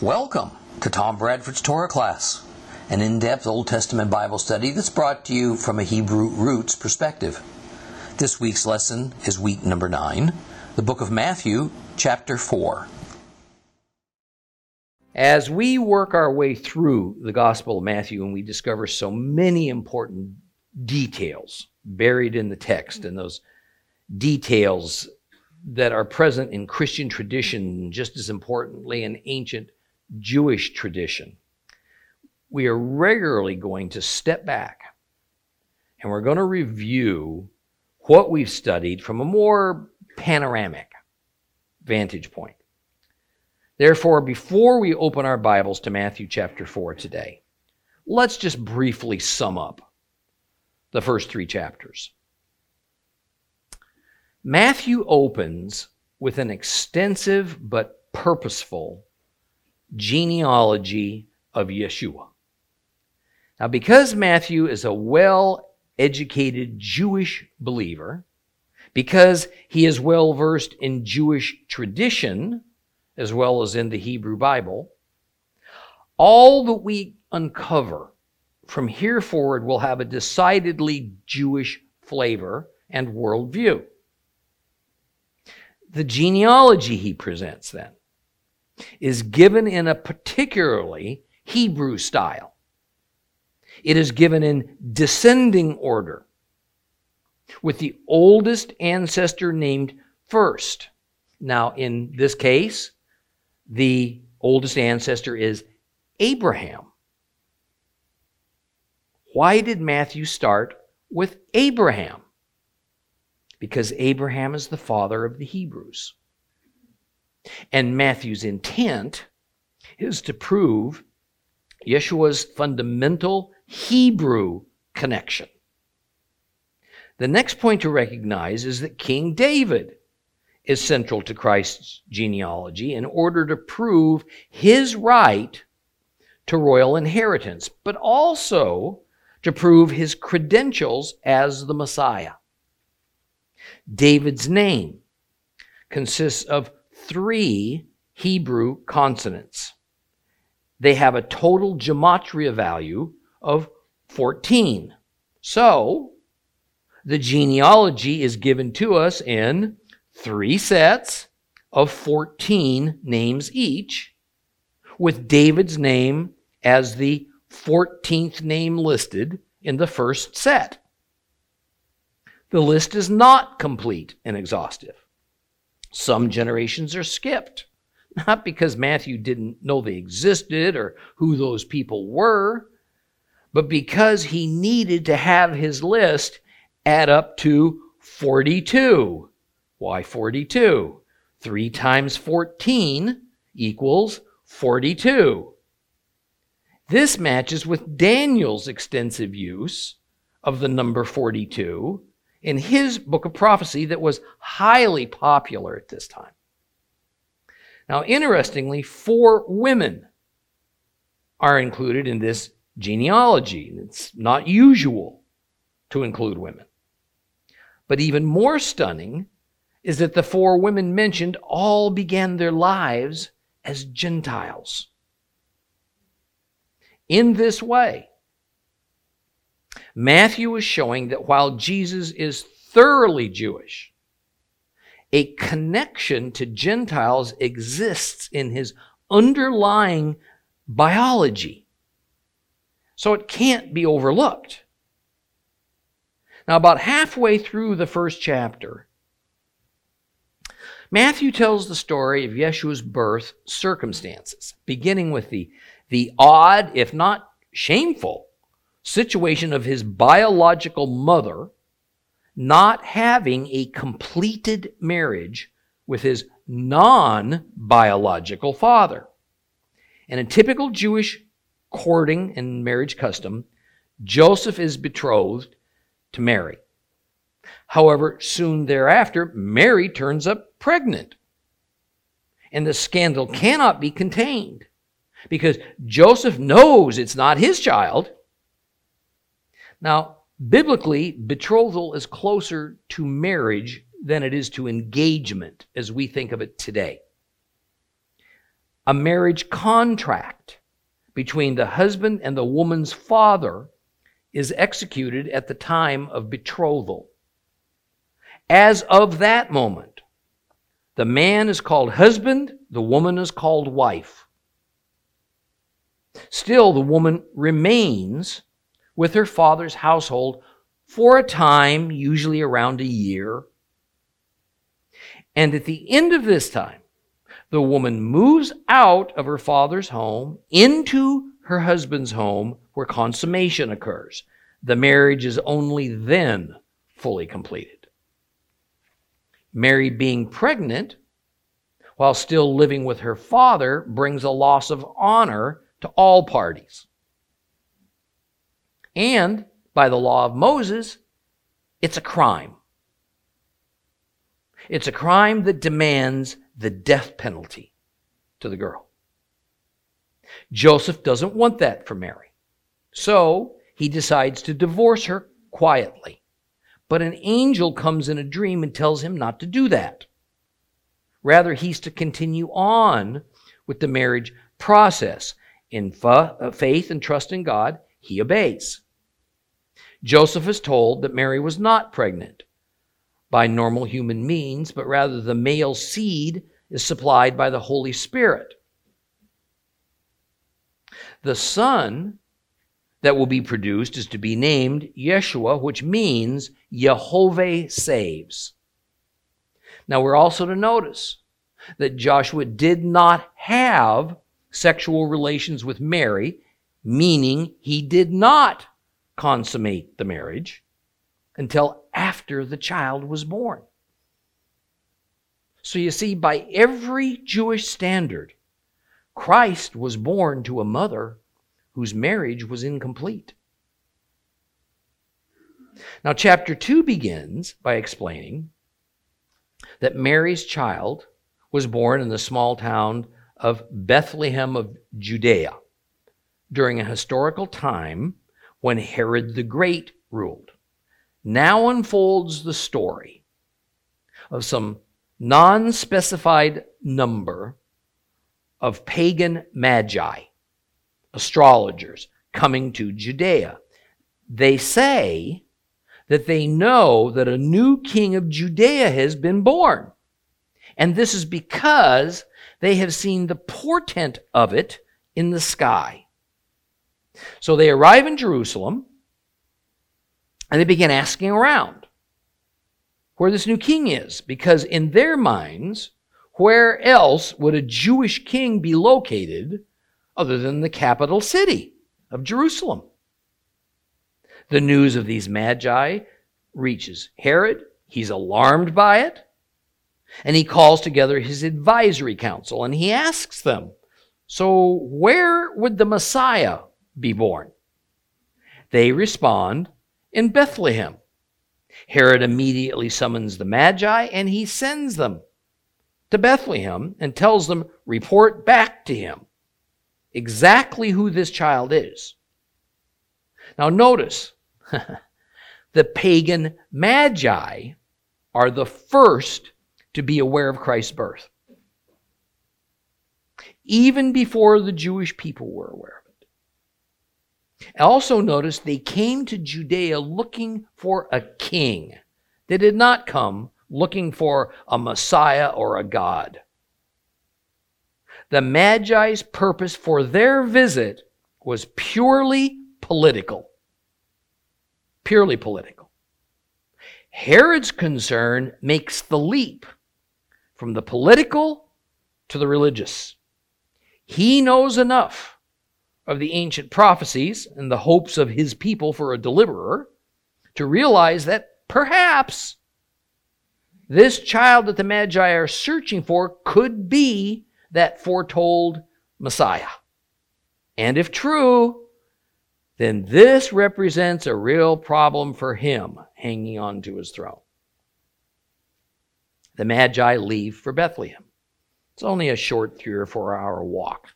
Welcome to Tom Bradford's Torah class, an in depth Old Testament Bible study that's brought to you from a Hebrew roots perspective. This week's lesson is week number 9, the book of Matthew, chapter 4. As we work our way through the Gospel of Matthew and we discover so many important details buried in the text, and those details that are present in Christian tradition, just as importantly in ancient Jewish tradition, we are regularly going to step back and we're going to review what we've studied from a more panoramic vantage point. Therefore, before we open our Bibles to Matthew chapter 4 today, let's just briefly sum up the first three chapters. Matthew opens with an extensive but purposeful genealogy of Yeshua. Now, because Matthew is a well educated Jewish believer, because he is well versed in Jewish tradition as well as in the Hebrew Bible, all that we uncover from here forward will have a decidedly Jewish flavor and worldview. The genealogy he presents then is given in a particularly Hebrew style. It is given in descending order, with the oldest ancestor named first. Now, in this case, the oldest ancestor is Abraham. Why did Matthew start with Abraham? Because Abraham is the father of the Hebrews. And Matthew's intent is to prove Yeshua's fundamental Hebrew connection. The next point to recognize is that King David is central to Christ's genealogy in order to prove his right to royal inheritance, but also to prove his credentials as the Messiah. David's name consists of three Hebrew consonants. They have a total gematria value of 14. So, the genealogy is given to us in three sets of 14 names each, with David's name as the 14th name listed in the first set. The list is not complete and exhaustive. Some generations are skipped, not because Matthew didn't know they existed or who those people were, but because he needed to have his list add up to 42. Why 42? 3 times 14 equals 42. This matches with Daniel's extensive use of the number 42 in his book of prophecy that was highly popular at this time. Now, interestingly, four women are included in this genealogy. It's not usual to include women. But even more stunning is that the four women mentioned all began their lives as Gentiles. In this way, Matthew is showing that while Jesus is thoroughly Jewish, a connection to Gentiles exists in his underlying biology. So it can't be overlooked. Now, about halfway through the first chapter, Matthew tells the story of Yeshua's birth circumstances, beginning with the, the odd, if not shameful, situation of his biological mother not having a completed marriage with his non biological father. In a typical Jewish courting and marriage custom, Joseph is betrothed to Mary. However, soon thereafter, Mary turns up pregnant. And the scandal cannot be contained because Joseph knows it's not his child now, biblically, betrothal is closer to marriage than it is to engagement as we think of it today. a marriage contract between the husband and the woman's father is executed at the time of betrothal. As of that moment, the man is called husband, the woman is called wife. Still, the woman remains with her father's household for a time, usually around a year. And at the end of this time, the woman moves out of her father's home into her husband's home where consummation occurs. The marriage is only then fully completed. Mary being pregnant while still living with her father brings a loss of honor to all parties. And by the law of Moses, it's a crime. It's a crime that demands the death penalty to the girl. Joseph doesn't want that for Mary. So he decides to divorce her quietly. But an angel comes in a dream and tells him not to do that. Rather, he's to continue on with the marriage process. In uh, faith and trust in God, he obeys. Joseph is told that Mary was not pregnant by normal human means, but rather the male seed is supplied by the Holy Spirit. The son that will be produced is to be named Yeshua, which means Jehovah saves. Now we're also to notice that Joshua did not have sexual relations with Mary, meaning he did not consummate the marriage until after the child was born. So you see, by every Jewish standard, Christ was born to a mother whose marriage was incomplete. Now, chapter 2 begins by explaining that Mary's child was born in the small town of Bethlehem of Judea during a historical time when Herod the Great ruled now unfolds the story of some non specified number of pagan magi, astrologers, coming to Judea. They say that they know that a new king of Judea has been born. And this is because they have seen the portent of it in the sky. So they arrive in Jerusalem and they begin asking around where this new king is, because in their minds, where else would a Jewish king be located other than the capital city of Jerusalem? The news of these magi reaches Herod. He's alarmed by it. And he calls together his advisory council and he asks them, So, where would the Messiah be born? They respond, in Bethlehem. Herod immediately summons the Magi and he sends them to Bethlehem and tells them, report back to him exactly who this child is. Now, notice the pagan Magi are the first to be aware of Christ's birth, even before the Jewish people were aware. Also, notice they came to Judea looking for a king. They did not come looking for a Messiah or a God. The Magi's purpose for their visit was purely political. Purely political. Herod's concern makes the leap from the political to the religious. He knows enough of the ancient prophecies and the hopes of his people for a deliverer to realize that perhaps this child that the Magi are searching for could be that foretold Messiah. And if true, then this represents a real problem for him hanging on to his throne. The Magi leave for Bethlehem. It's only a short three or four hour walk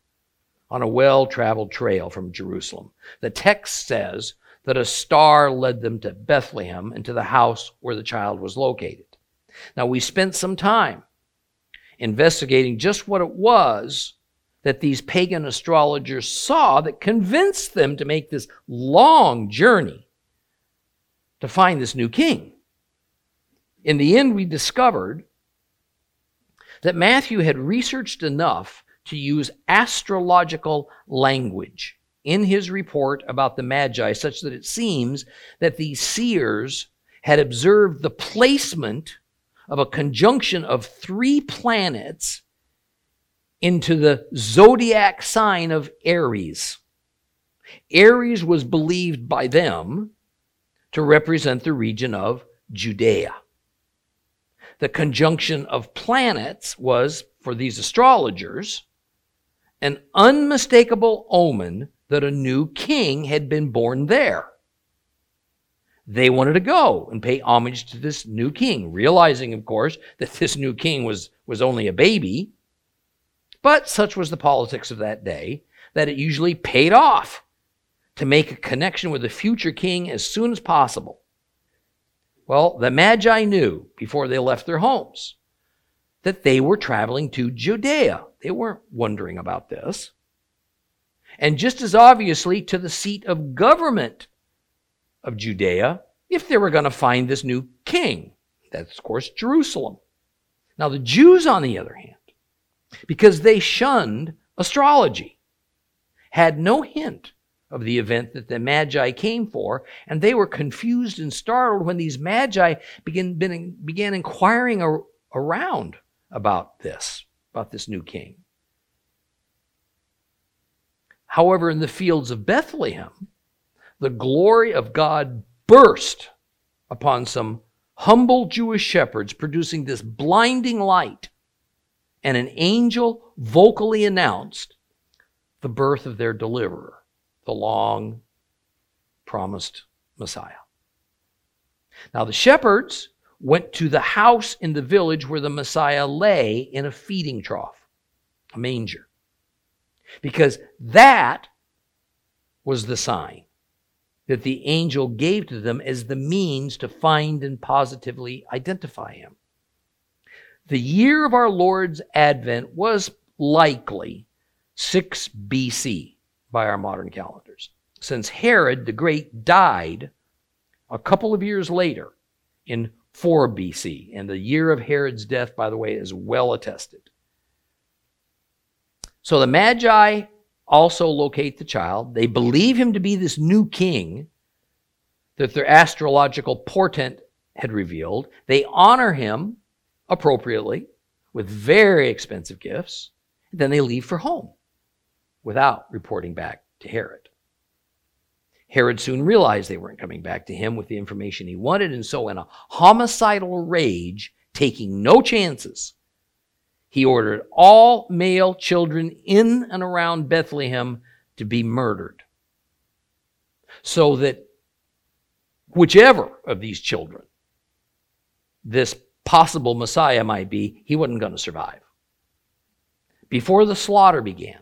on a well traveled trail from Jerusalem. The text says that a star led them to Bethlehem and to the house where the child was located. Now, we spent some time investigating just what it was that these pagan astrologers saw that convinced them to make this long journey to find this new king. In the end, we discovered that Matthew had researched enough to use astrological language in his report about the Magi, such that it seems that these seers had observed the placement of a conjunction of three planets into the zodiac sign of Aries. Aries was believed by them to represent the region of Judea. The conjunction of planets was, for these astrologers, an unmistakable omen that a new king had been born there. They wanted to go and pay homage to this new king, realizing, of course, that this new king was, was only a baby but such was the politics of that day that it usually paid off to make a connection with the future king as soon as possible. Well, the Magi knew before they left their homes that they were traveling to Judea. They weren't wondering about this. And just as obviously to the seat of government of Judea if they were going to find this new king. That's, of course, Jerusalem. Now, the Jews, on the other hand, because they shunned astrology, had no hint of the event that the Magi came for, and they were confused and startled when these Magi began, began inquiring around about this, about this new king. However, in the fields of Bethlehem, the glory of God burst upon some humble Jewish shepherds, producing this blinding light and an angel vocally announced the birth of their deliverer, the long promised Messiah. Now, the shepherds went to the house in the village where the Messiah lay in a feeding trough, a manger, because that was the sign that the angel gave to them as the means to find and positively identify him. The year of our Lord's advent was likely 6 BC by our modern calendars, since Herod the Great died a couple of years later in 4 BC. And the year of Herod's death, by the way, is well attested. So the Magi also locate the child. They believe him to be this new king that their astrological portent had revealed. They honor him appropriately with very expensive gifts. Then they leave for home without reporting back to Herod. Herod soon realized they weren't coming back to him with the information he wanted, and so, in a homicidal rage, taking no chances, he ordered all male children in and around Bethlehem to be murdered. So that whichever of these children this possible Messiah might be, he wasn't going to survive. Before the slaughter began,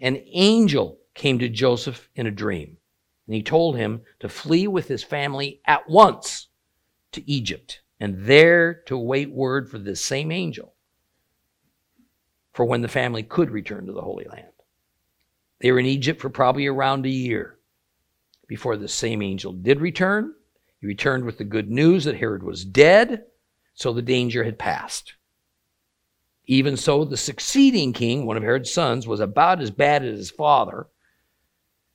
an angel came to Joseph in a dream, and he told him to flee with his family at once to Egypt, and there to await word for this same angel for when the family could return to the Holy Land. They were in Egypt for probably around a year before the same angel did return. He returned with the good news that Herod was dead so the danger had passed. Even so, the succeeding king, one of Herod's sons, was about as bad as his father,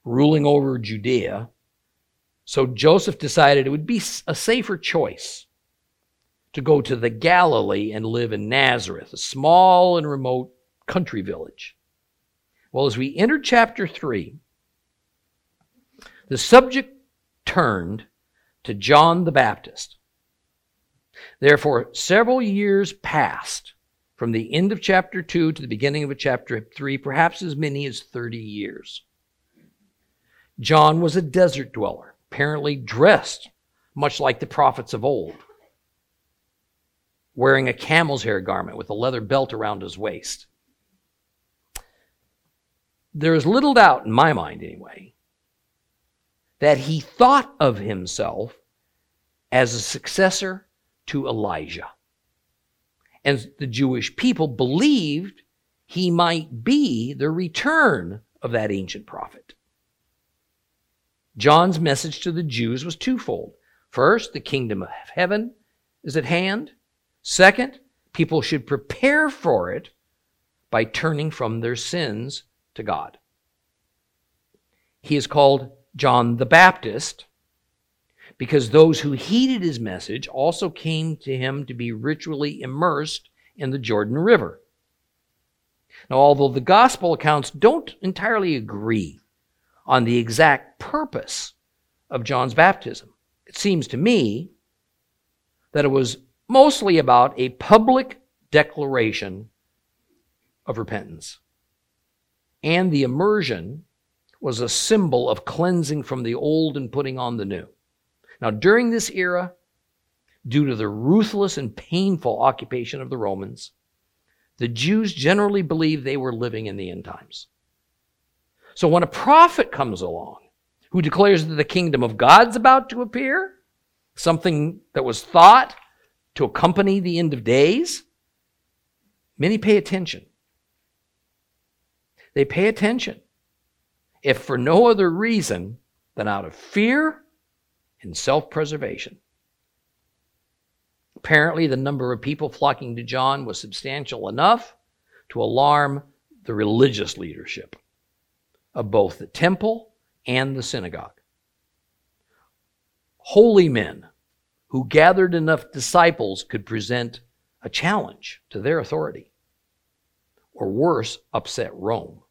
ruling over Judea. So Joseph decided it would be a safer choice to go to the Galilee and live in Nazareth, a small and remote country village. Well, as we enter chapter 3, the subject turned to John the Baptist. Therefore, several years passed from the end of chapter 2 to the beginning of chapter 3, perhaps as many as 30 years. John was a desert dweller, apparently dressed much like the prophets of old, wearing a camel's hair garment with a leather belt around his waist. There is little doubt, in my mind anyway, that he thought of himself as a successor to Elijah. And the Jewish people believed he might be the return of that ancient prophet. John's message to the Jews was twofold. First, the kingdom of heaven is at hand. Second, people should prepare for it by turning from their sins to God. He is called John the Baptist because those who heeded his message also came to him to be ritually immersed in the Jordan River. Now, although the gospel accounts don't entirely agree on the purpose of John's baptism, it seems to me that it was mostly about a public declaration of repentance. And the immersion was a symbol of cleansing from the old and putting on the new. Now, during this era, due to the ruthless and painful occupation of the Romans, the Jews generally believed they were living in the end times. So when a prophet comes along who declares that the kingdom of God's about to appear, something that was thought to accompany the end of days, many pay attention. They pay attention, if for no other reason than out of fear and self preservation. Apparently, the number of people flocking to John was substantial enough to alarm the religious leadership of both the temple and the synagogue. Holy men who gathered enough disciples could present a challenge to their authority, or worse, upset Rome.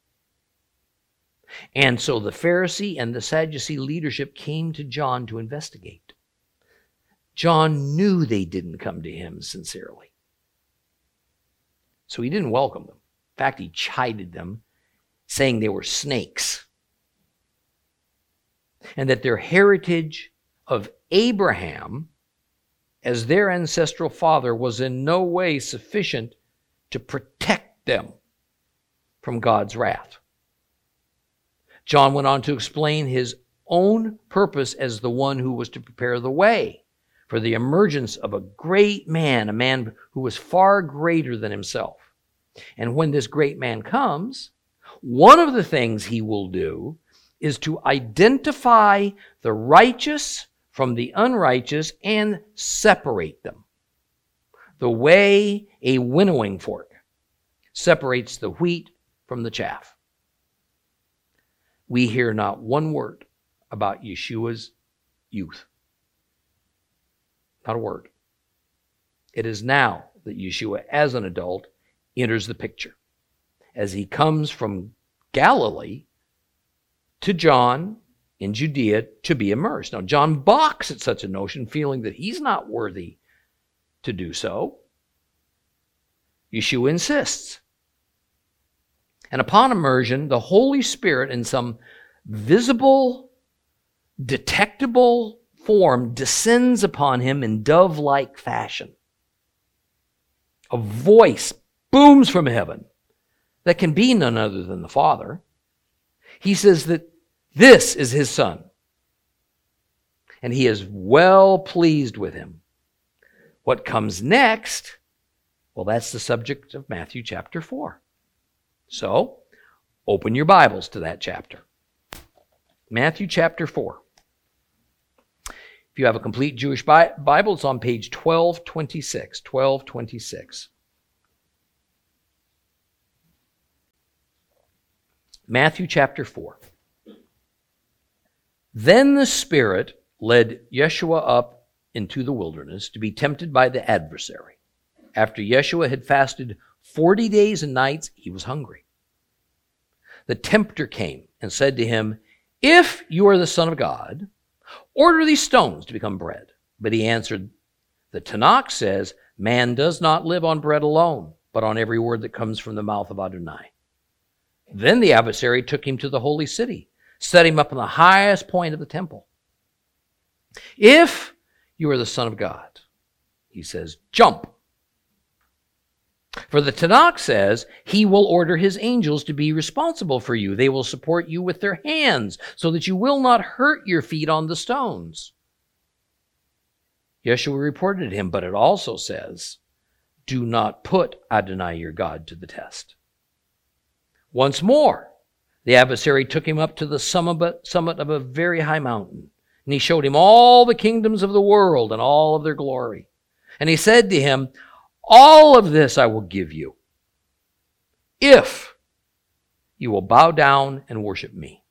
And so the Pharisee and the Sadducee leadership came to John to investigate. John knew they didn't come to him sincerely. So he didn't welcome them. In fact, he chided them, saying they were snakes. And that their heritage of Abraham as their ancestral father was in no way sufficient to protect them from God's wrath. John went on to explain his own purpose as the one who was to prepare the way for the emergence of a great man, a man who was far greater than himself. And when this great man comes, one of the things he will do is to identify the righteous from the unrighteous and separate them. The way a winnowing fork separates the wheat from the chaff we hear not one word about Yeshua's youth. Not a word. It is now that Yeshua, as an adult, enters the picture. As he comes from Galilee to John in Judea to be immersed. Now, John balks at such a notion, feeling that he's not worthy to do so. Yeshua insists. And upon immersion, the Holy Spirit, in some visible, detectable form, descends upon him in dove like fashion. A voice booms from heaven that can be none other than the Father. He says that this is his Son, and he is well pleased with him. What comes next? Well, that's the subject of Matthew chapter 4. So, open your Bibles to that chapter. Matthew chapter 4. If you have a complete Jewish Bible, it's on page 1226. 1226. Matthew chapter 4. Then the Spirit led Yeshua up into the wilderness to be tempted by the adversary. After Yeshua had fasted 40 days and nights, he was hungry. The tempter came and said to him, If you are the Son of God, order these stones to become bread. But he answered, The Tanakh says, Man does not live on bread alone, but on every word that comes from the mouth of Adonai. Then the adversary took him to the holy city, set him up on the highest point of the temple. If you are the Son of God, he says, jump for the Tanakh says, He will order His angels to be responsible for you. They will support you with their hands so that you will not hurt your feet on the stones. Yeshua reported him, but it also says, Do not put Adonai your God to the test. Once more, the adversary took him up to the summit of a very high mountain, and he showed him all the kingdoms of the world and all of their glory. And he said to him, All of this I will give you, if you will bow down and worship me.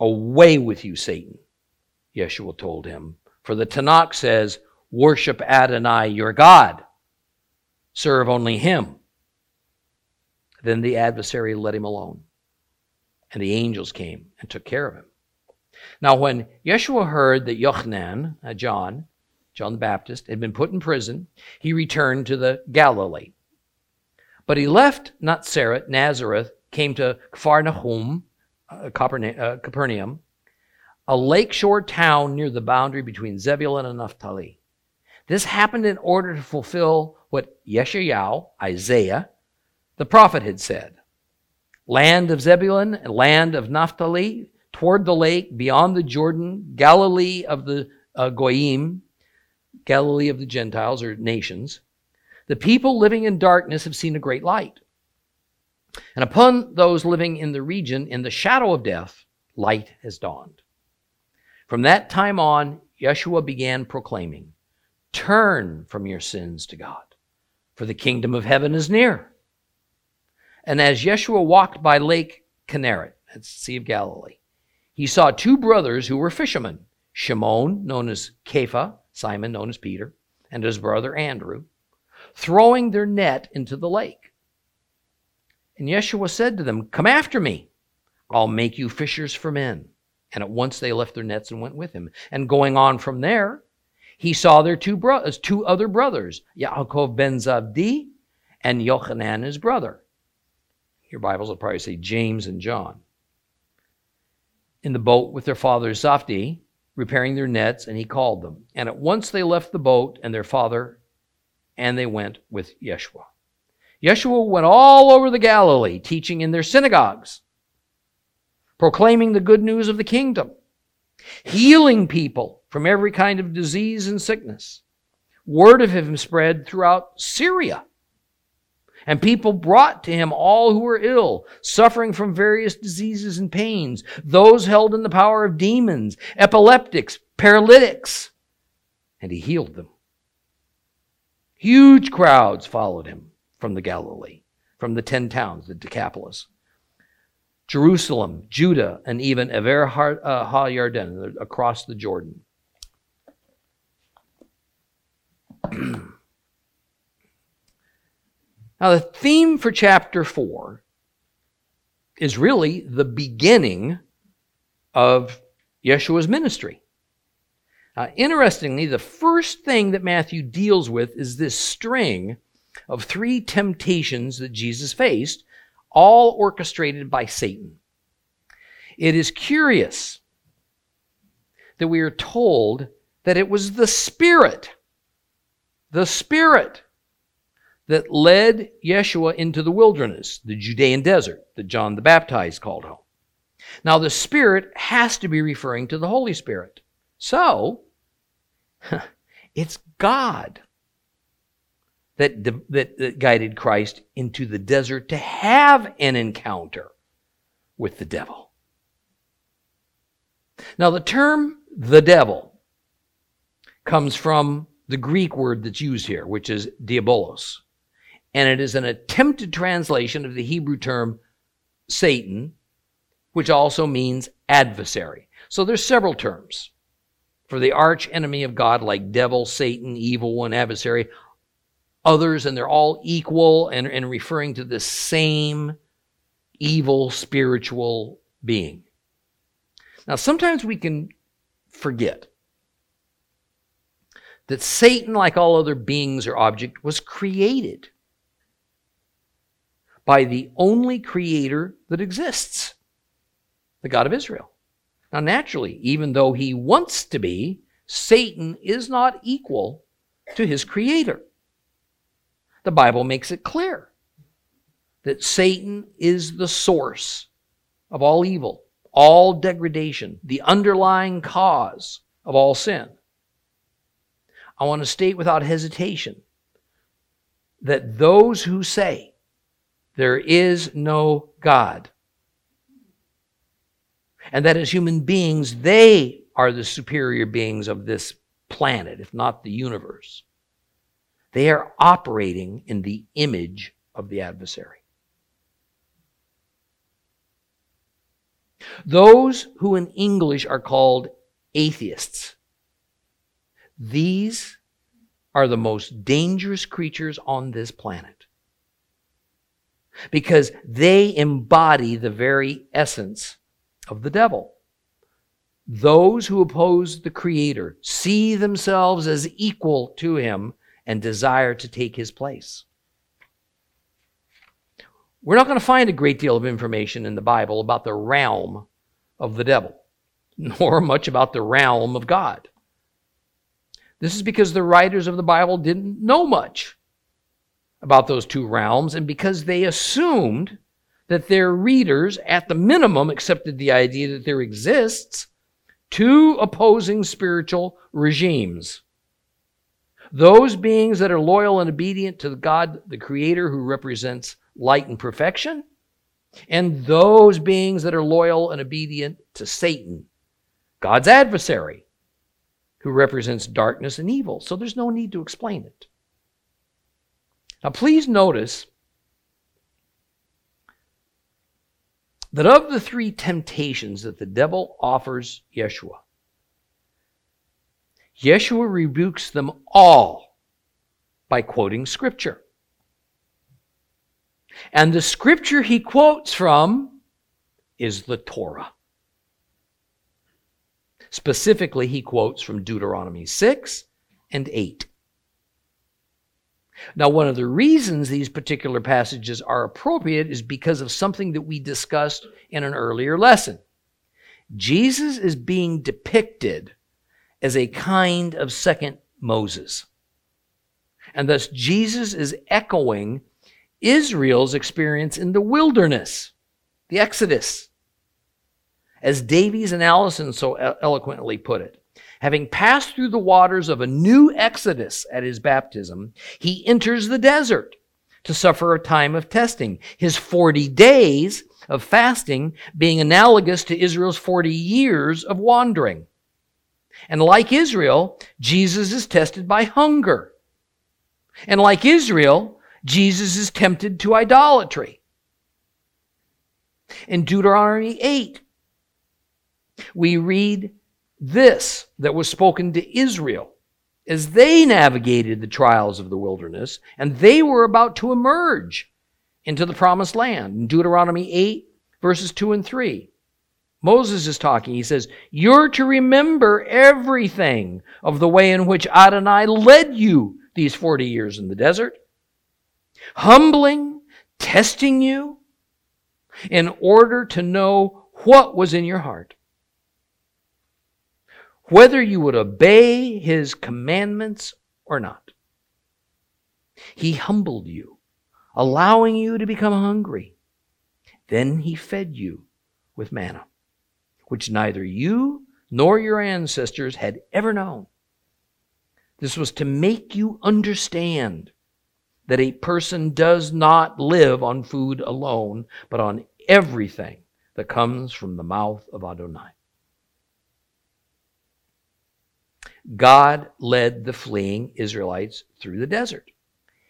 Away with you, Satan, Yeshua told him. For the Tanakh says, Worship Adonai your God, serve only him. Then the adversary let him alone, and the angels came and took care of him. Now, when Yeshua heard that Yochanan, uh, John, John the Baptist, had been put in prison, he returned to the Galilee. But he left not Nazareth, Nazareth, came to uh, uh, Capernaum, a lakeshore town near the boundary between Zebulun and Naphtali. This happened in order to fulfill what Yeshayahu, Isaiah, the prophet had said. Land of Zebulun, land of Naphtali, toward the lake, beyond the Jordan, Galilee of the uh, Goyim, Galilee of the Gentiles or nations. The people living in darkness have seen a great light. And upon those living in the region in the shadow of death, light has dawned. From that time on, Yeshua began proclaiming, Turn from your sins to God, for the kingdom of heaven is near. And as Yeshua walked by Lake Kinneret, the Sea of Galilee, he saw two brothers who were fishermen Shimon, known as Kepha, Simon, known as Peter, and his brother Andrew, throwing their net into the lake. And Yeshua said to them, Come after me. I'll make you fishers for men. And at once they left their nets and went with him. And going on from there, he saw their two brothers, two other brothers, Yaakov ben Zabdi and Yochanan his brother. Your Bibles will probably say James and John. In the boat with their father Zabdi, repairing their nets, and he called them. And at once they left the boat and their father, and they went with Yeshua. Yeshua went all over the Galilee, teaching in their synagogues, proclaiming the good news of the kingdom, healing people from every kind of disease and sickness. Word of him spread throughout Syria. And people brought to him all who were ill, suffering from various diseases and pains, those held in the power of demons, epileptics, paralytics, and he healed them. Huge crowds followed him from the Galilee, from the ten towns, the Decapolis. Jerusalem, Judah, and even Aver Ha-Yarden, uh, across the Jordan. now, the theme for chapter 4 is really the beginning of Yeshua's ministry. Uh, interestingly, the first thing that Matthew deals with is this string of three temptations that Jesus faced, all orchestrated by Satan. It is curious that we are told that it was the Spirit, the Spirit, that led Yeshua into the wilderness, the Judean desert that John the Baptist called home. Now, the Spirit has to be referring to the Holy Spirit. So, it's God that, that, that guided Christ into the desert to have an encounter with the devil. Now, the term the devil comes from the Greek word that's used here, which is diabolos. And it is an attempted translation of the Hebrew term Satan, which also means adversary. So there's several terms for the arch enemy of God, like devil, Satan, evil one, adversary others, and they're all equal and, and referring to the same evil spiritual being. Now, sometimes we can forget that Satan, like all other beings or object, was created by the only creator that exists, the God of Israel. Now, naturally, even though he wants to be, Satan is not equal to his creator. The Bible makes it clear that Satan is the source of all evil, all degradation, the underlying cause of all sin. I want to state without hesitation that those who say there is no God. And that as human beings, they are the superior beings of this planet, if not the universe. They are operating in the image of the adversary. Those who in English are called atheists, these are the most dangerous creatures on this planet because they embody the very essence of the devil. Those who oppose the Creator see themselves as equal to Him and desire to take His place. We're not going to find a great deal of information in the Bible about the realm of the devil, nor much about the realm of God. This is because the writers of the Bible didn't know much about those two realms, and because they assumed that their readers, at the minimum, accepted the idea that there exists two opposing spiritual regimes. Those beings that are loyal and obedient to God, the Creator, who represents light and perfection, and those beings that are loyal and obedient to Satan, God's adversary, who represents darkness and evil. So there's no need to explain it. Now, please notice that of the three temptations that the devil offers Yeshua, Yeshua rebukes them all by quoting Scripture. And the Scripture he quotes from is the Torah. Specifically, he quotes from Deuteronomy 6 and 8. Now, one of the reasons these particular passages are appropriate is because of something that we discussed in an earlier lesson. Jesus is being depicted as a kind of second Moses. And thus, Jesus is echoing Israel's experience in the wilderness, the Exodus. As Davies and Allison so eloquently put it, having passed through the waters of a new exodus at his baptism, he enters the desert to suffer a time of testing. His 40 days of fasting being analogous to Israel's 40 years of wandering. And like Israel, Jesus is tested by hunger. And like Israel, Jesus is tempted to idolatry. In Deuteronomy 8, we read this that was spoken to Israel as they navigated the trials of the wilderness and they were about to emerge into the promised land. In Deuteronomy 8, verses 2 and 3. Moses is talking. He says, You're to remember everything of the way in which Adonai led you these 40 years in the desert, humbling, testing you, in order to know what was in your heart whether you would obey his commandments or not. He humbled you, allowing you to become hungry. Then he fed you with manna, which neither you nor your ancestors had ever known. This was to make you understand that a person does not live on food alone, but on everything that comes from the mouth of Adonai. God led the fleeing Israelites through the desert.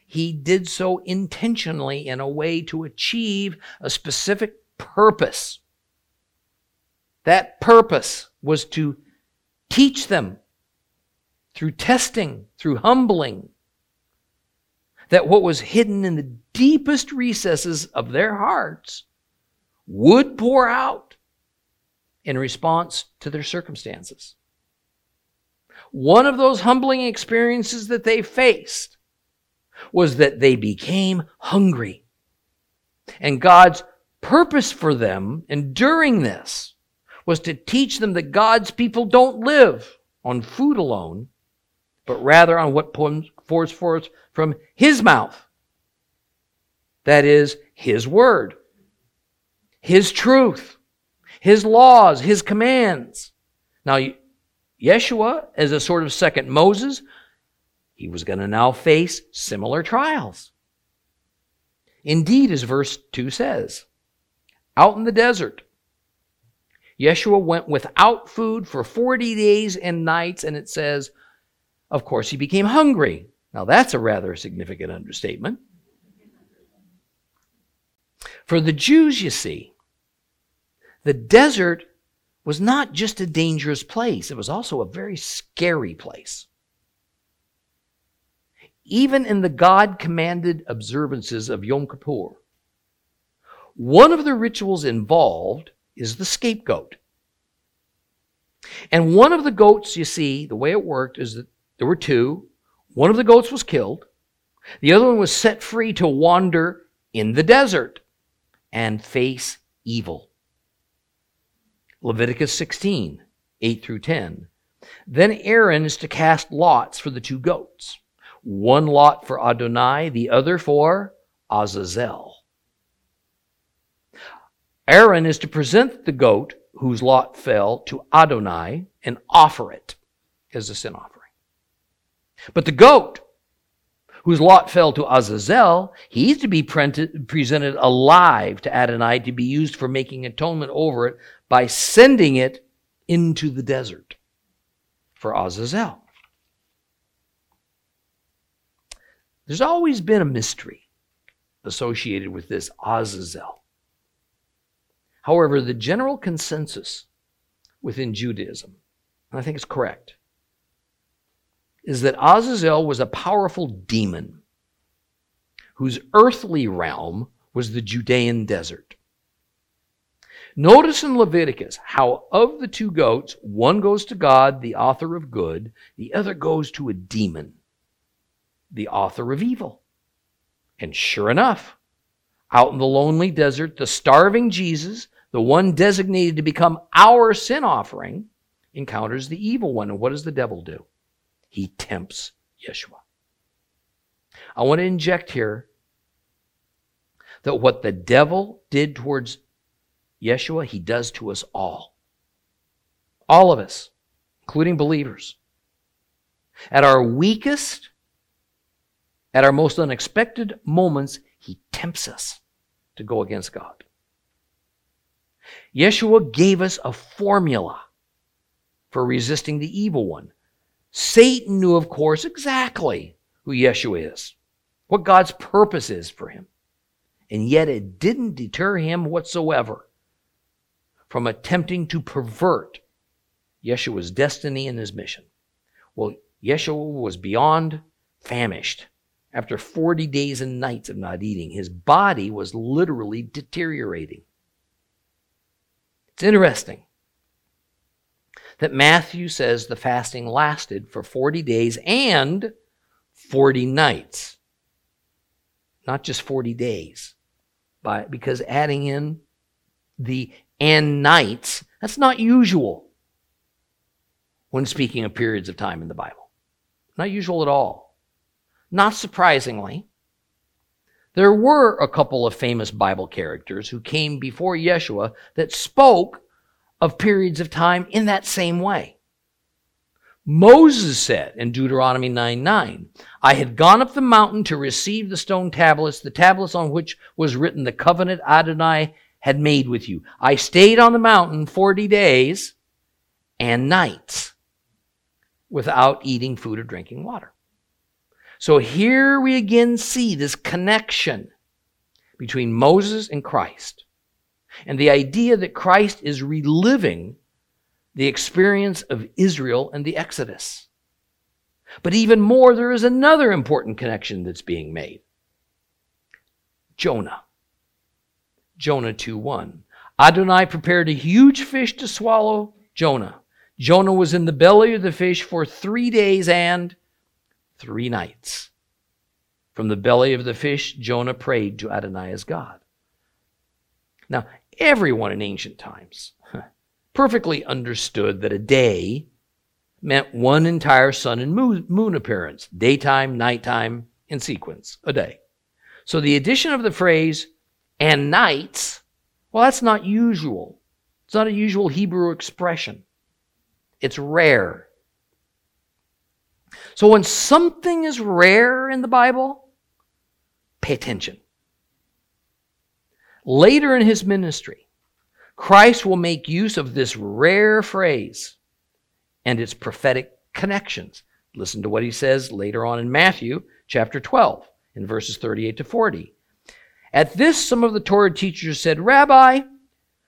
He did so intentionally in a way to achieve a specific purpose. That purpose was to teach them through testing, through humbling, that what was hidden in the deepest recesses of their hearts would pour out in response to their circumstances. One of those humbling experiences that they faced was that they became hungry. And God's purpose for them enduring this was to teach them that God's people don't live on food alone, but rather on what pours forth from His mouth. That is, His Word, His truth, His laws, His commands. Now, Yeshua, as a sort of second Moses, he was going to now face similar trials. Indeed, as verse 2 says, out in the desert, Yeshua went without food for 40 days and nights, and it says, of course, he became hungry. Now, that's a rather significant understatement. For the Jews, you see, the desert was not just a dangerous place, it was also a very scary place. Even in the God commanded observances of Yom Kippur, one of the rituals involved is the scapegoat. And one of the goats, you see, the way it worked is that there were two. One of the goats was killed, the other one was set free to wander in the desert and face evil. Leviticus 16, 8 through 10. Then Aaron is to cast lots for the two goats one lot for Adonai, the other for Azazel. Aaron is to present the goat whose lot fell to Adonai and offer it as a sin offering. But the goat whose lot fell to Azazel, he's to be presented alive to Adonai to be used for making atonement over it by sending it into the desert for Azazel. There's always been a mystery associated with this Azazel. However, the general consensus within Judaism, and I think it's correct, is that Azazel was a powerful demon whose earthly realm was the Judean desert. Notice in Leviticus how of the two goats, one goes to God, the author of good, the other goes to a demon, the author of evil. And sure enough, out in the lonely desert, the starving Jesus the one designated to become our sin offering, encounters the evil one. And what does the devil do? He tempts Yeshua. I want to inject here that what the devil did towards Yeshua, he does to us all. All of us, including believers. At our weakest, at our most unexpected moments, he tempts us to go against God. Yeshua gave us a formula for resisting the evil one. Satan knew, of course, exactly who Yeshua is, what God's purpose is for him. And yet it didn't deter him whatsoever from attempting to pervert Yeshua's destiny and his mission. Well, Yeshua was beyond famished. After 40 days and nights of not eating, his body was literally deteriorating. It's interesting that Matthew says the fasting lasted for 40 days and 40 nights. Not just 40 days, because adding in the and nights, that's not usual when speaking of periods of time in the Bible. Not usual at all. Not surprisingly, there were a couple of famous Bible characters who came before Yeshua that spoke of periods of time in that same way. Moses said in Deuteronomy 9 9, I had gone up the mountain to receive the stone tablets, the tablets on which was written the covenant Adonai had made with you. I stayed on the mountain 40 days and nights without eating food or drinking water. So here we again see this connection between Moses and Christ. And the idea that Christ is reliving the experience of Israel and the Exodus. But even more, there is another important connection that's being made Jonah. Jonah 2 1. Adonai prepared a huge fish to swallow Jonah. Jonah was in the belly of the fish for three days and three nights. From the belly of the fish, Jonah prayed to Adonai as God. Now, everyone in ancient times perfectly understood that a day meant one entire sun and moon appearance, daytime, nighttime, in sequence, a day. So the addition of the phrase and nights, well, that's not usual. It's not a usual Hebrew expression. It's rare. So when something is rare in the Bible, pay attention. Later in his ministry, Christ will make use of this rare phrase and its prophetic connections. Listen to what he says later on in Matthew chapter 12 in verses 38 to 40. At this, some of the Torah teachers said, Rabbi,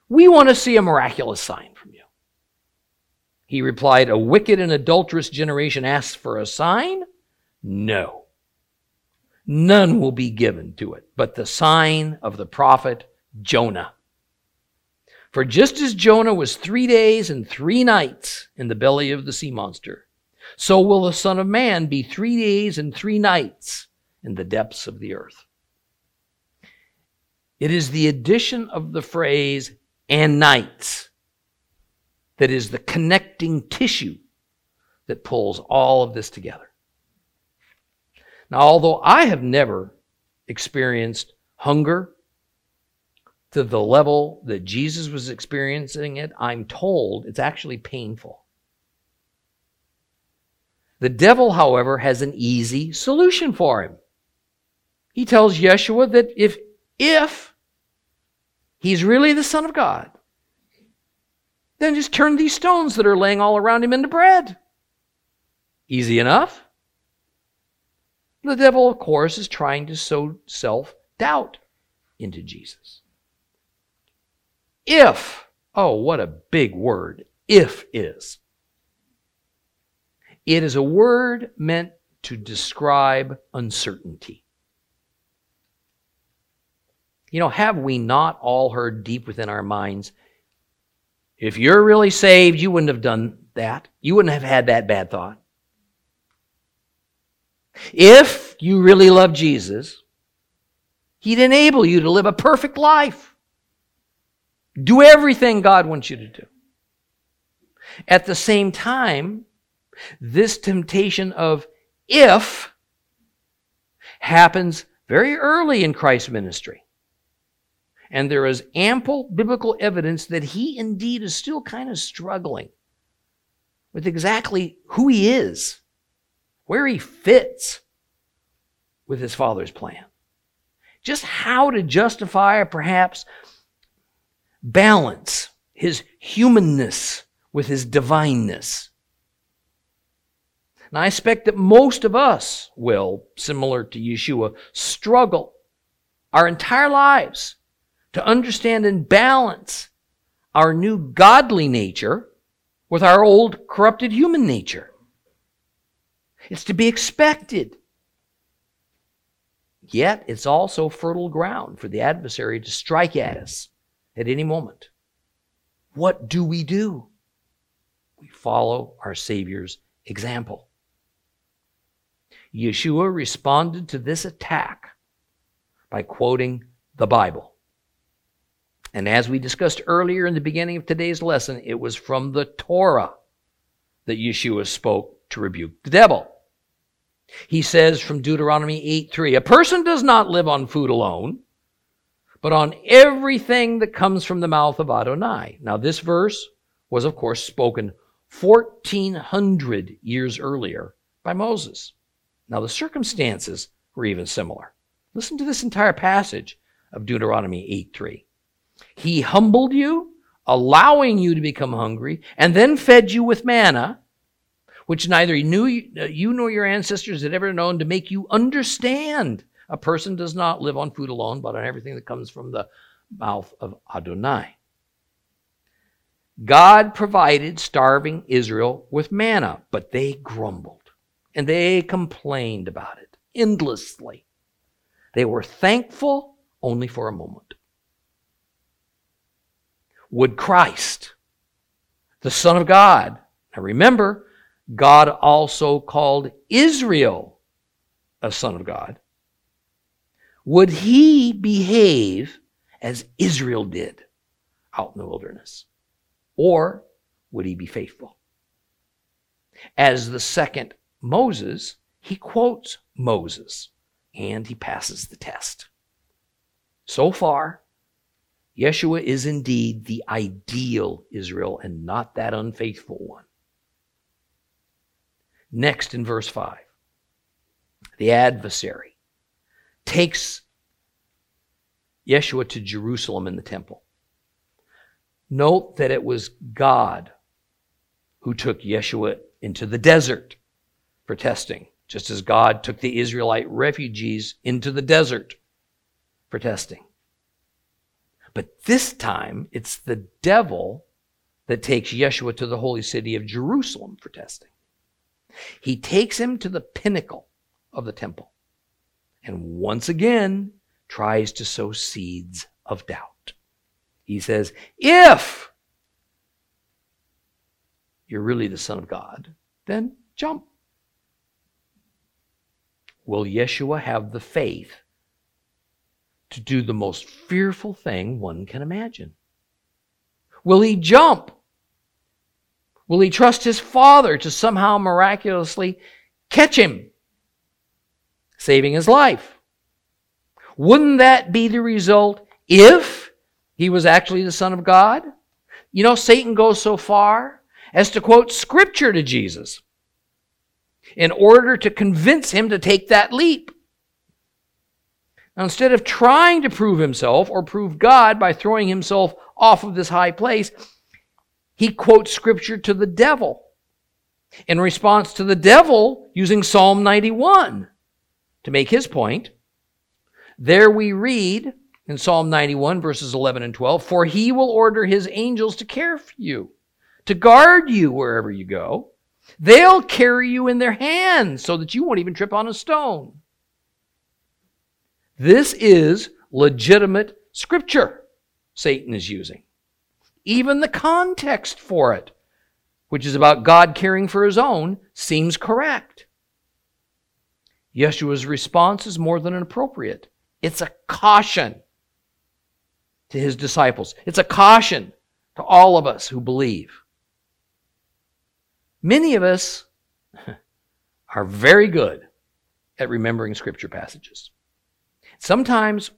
we want to see a miraculous sign from you. He replied, A wicked and adulterous generation asks for a sign? No. None will be given to it, but the sign of the prophet Jonah. For just as Jonah was three days and three nights in the belly of the sea monster, so will the Son of Man be three days and three nights in the depths of the earth. It is the addition of the phrase and nights that is the connecting tissue that pulls all of this together. Now, although I have never experienced hunger to the level that Jesus was experiencing it, I'm told it's actually painful. The devil, however, has an easy solution for him. He tells Yeshua that if, if he's really the Son of God, then just turn these stones that are laying all around him into bread. Easy enough. The devil, of course, is trying to sow self doubt into Jesus. If, oh, what a big word, if is. It is a word meant to describe uncertainty. You know, have we not all heard deep within our minds? If you're really saved, you wouldn't have done that. You wouldn't have had that bad thought. If you really love Jesus, He'd enable you to live a perfect life. Do everything God wants you to do. At the same time, this temptation of if happens very early in Christ's ministry. And there is ample biblical evidence that he indeed is still kind of struggling with exactly who he is, where he fits with his father's plan. Just how to justify or perhaps balance his humanness with his divineness. And I expect that most of us will, similar to Yeshua, struggle our entire lives to understand and balance our new godly nature with our old corrupted human nature. It's to be expected. Yet it's also fertile ground for the adversary to strike at us at any moment. What do we do? We follow our Savior's example. Yeshua responded to this attack by quoting the Bible. And as we discussed earlier in the beginning of today's lesson, it was from the Torah that Yeshua spoke to rebuke the devil. He says from Deuteronomy 8 3, a person does not live on food alone, but on everything that comes from the mouth of Adonai. Now, this verse was, of course, spoken 1400 years earlier by Moses. Now, the circumstances were even similar. Listen to this entire passage of Deuteronomy 8 3. He humbled you, allowing you to become hungry, and then fed you with manna, which neither uh, you nor your ancestors had ever known, to make you understand a person does not live on food alone, but on everything that comes from the mouth of Adonai. God provided starving Israel with manna, but they grumbled and they complained about it endlessly. They were thankful only for a moment. Would Christ, the Son of God, now remember, God also called Israel a son of God. Would he behave as Israel did out in the wilderness? Or would he be faithful? As the second Moses, he quotes Moses and he passes the test. So far, Yeshua is indeed the ideal Israel and not that unfaithful one. Next in verse 5, the adversary takes Yeshua to Jerusalem in the temple. Note that it was God who took Yeshua into the desert for testing, just as God took the Israelite refugees into the desert for testing. But this time, it's the devil that takes Yeshua to the holy city of Jerusalem for testing. He takes him to the pinnacle of the temple and once again tries to sow seeds of doubt. He says, If you're really the Son of God, then jump. Will Yeshua have the faith to do the most fearful thing one can imagine? Will he jump? Will he trust his father to somehow miraculously catch him, saving his life? Wouldn't that be the result if he was actually the Son of God? You know, Satan goes so far as to quote scripture to Jesus in order to convince him to take that leap. Now, instead of trying to prove himself or prove God by throwing himself off of this high place, he quotes scripture to the devil in response to the devil using Psalm 91 to make his point. There we read in Psalm 91, verses 11 and 12 For he will order his angels to care for you, to guard you wherever you go. They'll carry you in their hands so that you won't even trip on a stone. This is legitimate scripture Satan is using. Even the context for it, which is about God caring for his own, seems correct. Yeshua's response is more than appropriate. It's a caution to his disciples. It's a caution to all of us who believe. Many of us are very good at remembering scripture passages. Sometimes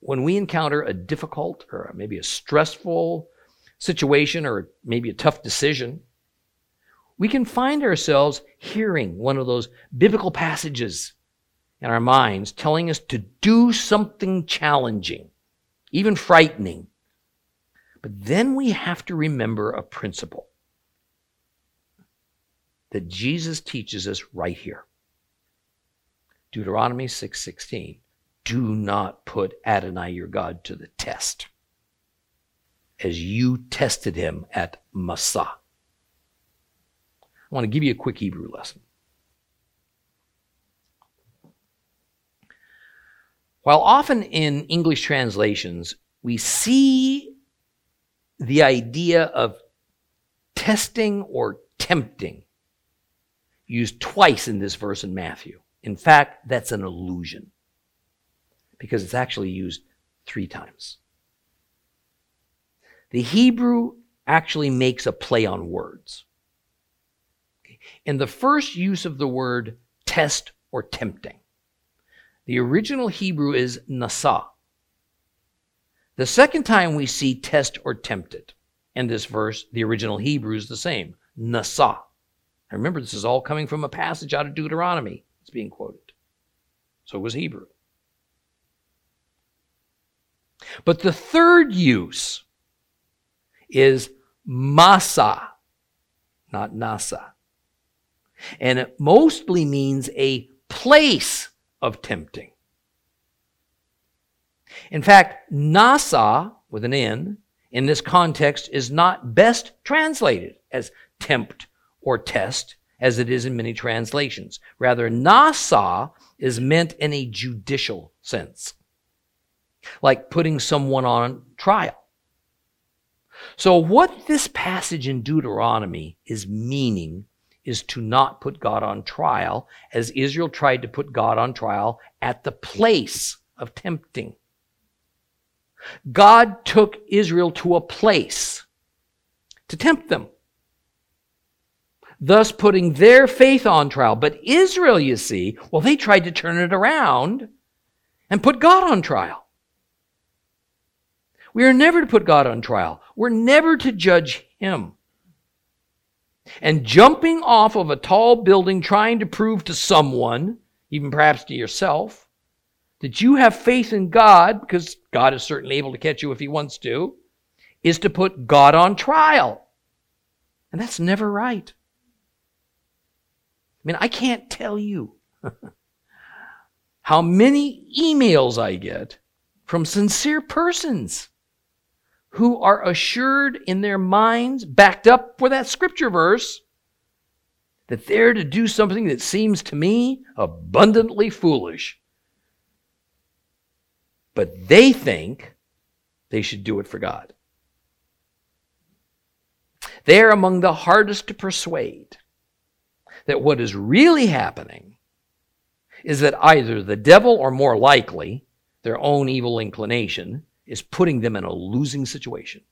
when we encounter a difficult or maybe a stressful situation or maybe a tough decision, we can find ourselves hearing one of those biblical passages in our minds telling us to do something challenging, even frightening. But then we have to remember a principle that Jesus teaches us right here. Deuteronomy 6:16. Do not put Adonai your God to the test as you tested him at Massah. I want to give you a quick Hebrew lesson. While often in English translations we see the idea of testing or tempting used twice in this verse in Matthew. In fact, that's an illusion because it's actually used three times. The Hebrew actually makes a play on words. In the first use of the word test or tempting, the original Hebrew is nasa. The second time we see test or tempted in this verse, the original Hebrew is the same, nasa. Now remember, this is all coming from a passage out of Deuteronomy. It's being quoted. So it was Hebrew. But the third use is masa, not nasa. And it mostly means a place of tempting. In fact, nasa, with an N, in this context is not best translated as tempt or test, as it is in many translations. Rather, nasa is meant in a judicial sense, like putting someone on trial. So, what this passage in Deuteronomy is meaning is to not put God on trial, as Israel tried to put God on trial at the place of tempting. God took Israel to a place to tempt them, thus putting their faith on trial. But Israel, you see, well, they tried to turn it around and put God on trial. We are never to put God on trial. We're never to judge Him and jumping off of a tall building trying to prove to someone, even perhaps to yourself, that you have faith in God, because God is certainly able to catch you if He wants to, is to put God on trial. And that's never right. I mean, I can't tell you how many emails I get from sincere persons who are assured in their minds, backed up for that scripture verse, that they're to do something that seems to me abundantly foolish. But they think they should do it for God. They're among the hardest to persuade that what is really happening is that either the devil, or more likely, their own evil inclination, is putting them in a losing situation.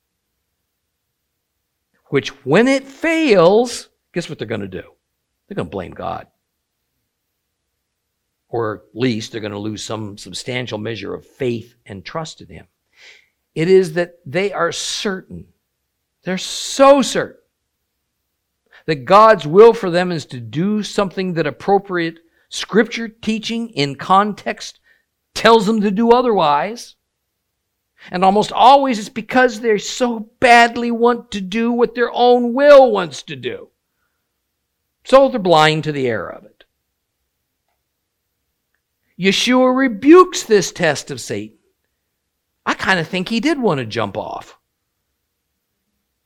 Which, when it fails, guess what they're going to do? They're going to blame God. Or at least they're going to lose some substantial measure of faith and trust in Him. It is that they are certain, they're so certain, that God's will for them is to do something that appropriate scripture teaching in context tells them to do otherwise. And almost always it's because they so badly want to do what their own will wants to do. So they're blind to the error of it. Yeshua rebukes this test of Satan. I kind of think he did want to jump off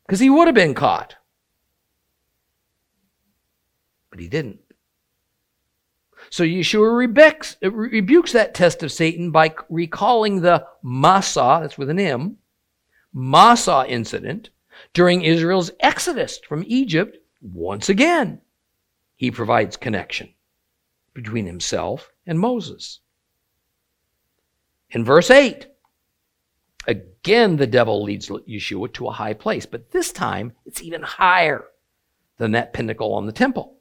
because he would have been caught. But he didn't. So Yeshua rebukes, uh, rebukes that test of Satan by recalling the Massah, that's with an M, Massah incident during Israel's exodus from Egypt once again he provides connection between himself and Moses. In verse 8, again the devil leads Yeshua to a high place, but this time it's even higher than that pinnacle on the temple.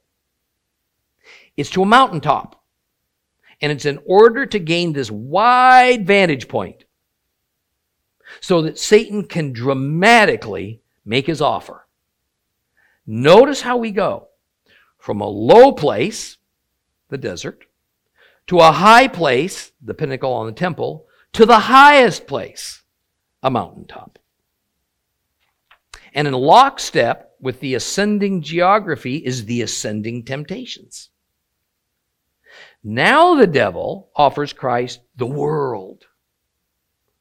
It's to a mountaintop. And it's in order to gain this wide vantage point so that Satan can dramatically make his offer. Notice how we go from a low place, the desert, to a high place, the pinnacle on the temple, to the highest place, a mountaintop. And in lockstep with the ascending geography is the ascending temptations. Now the devil offers Christ the world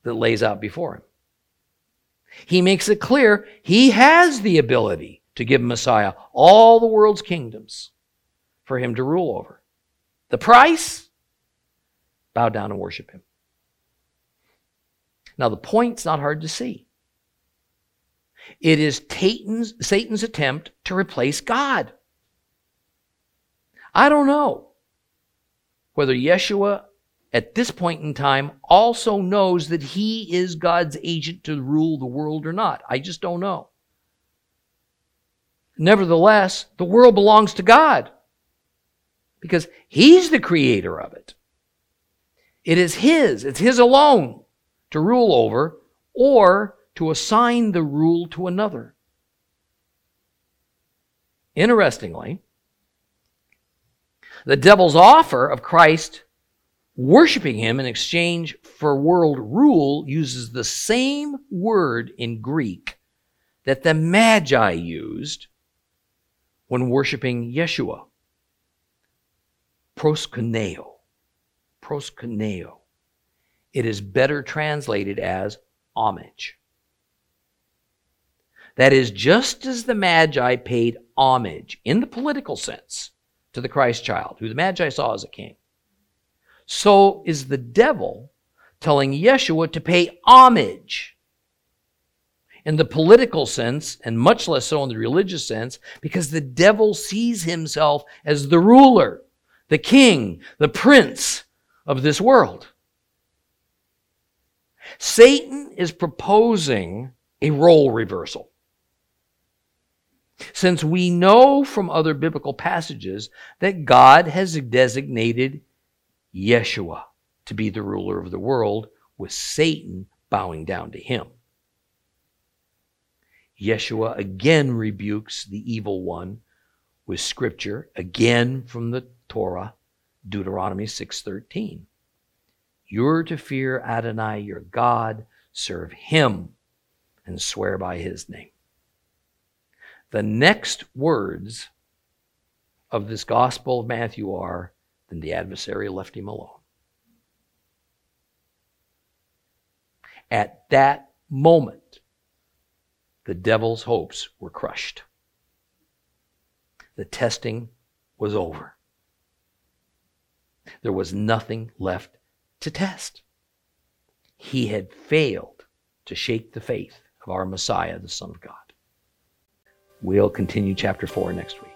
that lays out before him. He makes it clear he has the ability to give Messiah all the world's kingdoms for him to rule over. The price? Bow down and worship him. Now, the point's not hard to see. It is Satan's, attempt to replace God. I don't know whether Yeshua at this point in time also knows that he is God's agent to rule the world or not. I just don't know. Nevertheless, the world belongs to God because He's the creator of it. It is His, it's His alone to rule over or to assign the rule to another. Interestingly, the devil's offer of Christ worshiping him in exchange for world rule uses the same word in Greek that the Magi used when worshiping Yeshua. Proskuneo. Proskuneo. It is better translated as homage. That is, just as the Magi paid homage in the political sense to the Christ child, who the Magi saw as a king, so is the devil telling Yeshua to pay homage in the political sense, and much less so in the religious sense, because the devil sees himself as the ruler, the king, the prince of this world. Satan is proposing a role reversal. Since we know from other biblical passages that God has designated Yeshua to be the ruler of the world, with Satan bowing down to him. Yeshua again rebukes the evil one with scripture, again from the Torah, Deuteronomy 6:13. You're to fear Adonai, your God, serve him, and swear by his name. The next words of this Gospel of Matthew are Then the adversary left him alone. At that moment, the devil's hopes were crushed. The testing was over. There was nothing left to test. He had failed to shake the faith of our Messiah, the Son of God. We'll continue chapter 4 next week.